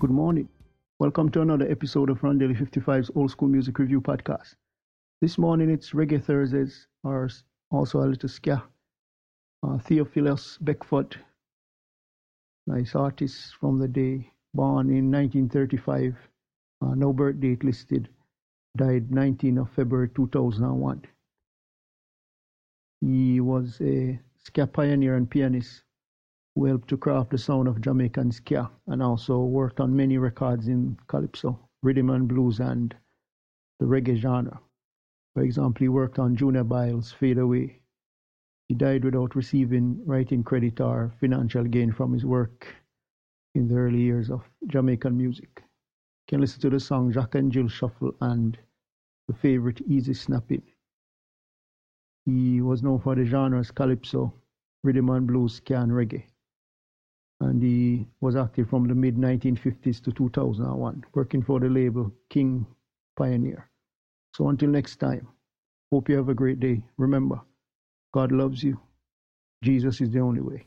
Good morning. Welcome to another episode of Rondelle 55's Old School Music Review Podcast. This morning it's Reggae Thursdays, or also a little ska. Uh, Theophilus Beckford nice artist from the day, born in 1935, uh, no birth date listed, died 19 of February 2001. He was a ska pioneer and pianist who helped to craft the sound of Jamaican ska and also worked on many records in calypso, rhythm and blues, and the reggae genre. For example, he worked on Junior Byles' Fade Away, he died without receiving writing credit or financial gain from his work in the early years of Jamaican music. You can listen to the song Jack and Jill Shuffle and the favorite Easy Snapping. He was known for the genres calypso, rhythm and blues, ska and reggae. And he was active from the mid 1950s to 2001, working for the label King Pioneer. So until next time, hope you have a great day. Remember, God loves you. Jesus is the only way.